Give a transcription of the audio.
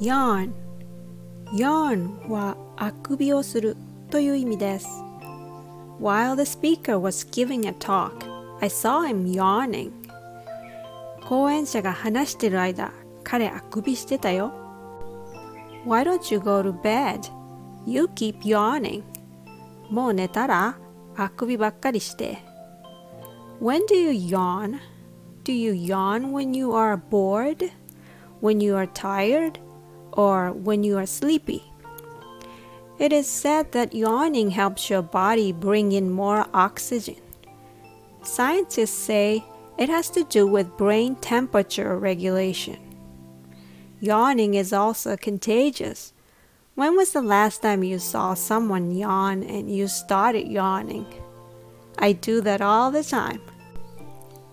Yawn Yawn はあくびをするという意味です。While the speaker was giving a talk, I saw him yawning. 講演者が話してる間、彼あくびしてたよ。Why don't you go to bed? You keep yawning. もう寝たらあくびばっかりして。When do you yawn? Do you yawn when you are bored? When you are tired? Or when you are sleepy? It is said that yawning helps your body bring in more oxygen. Scientists say it has to do with brain temperature regulation. Yawning is also contagious. When was the last time you saw someone yawn and you started yawning? I do that all the time.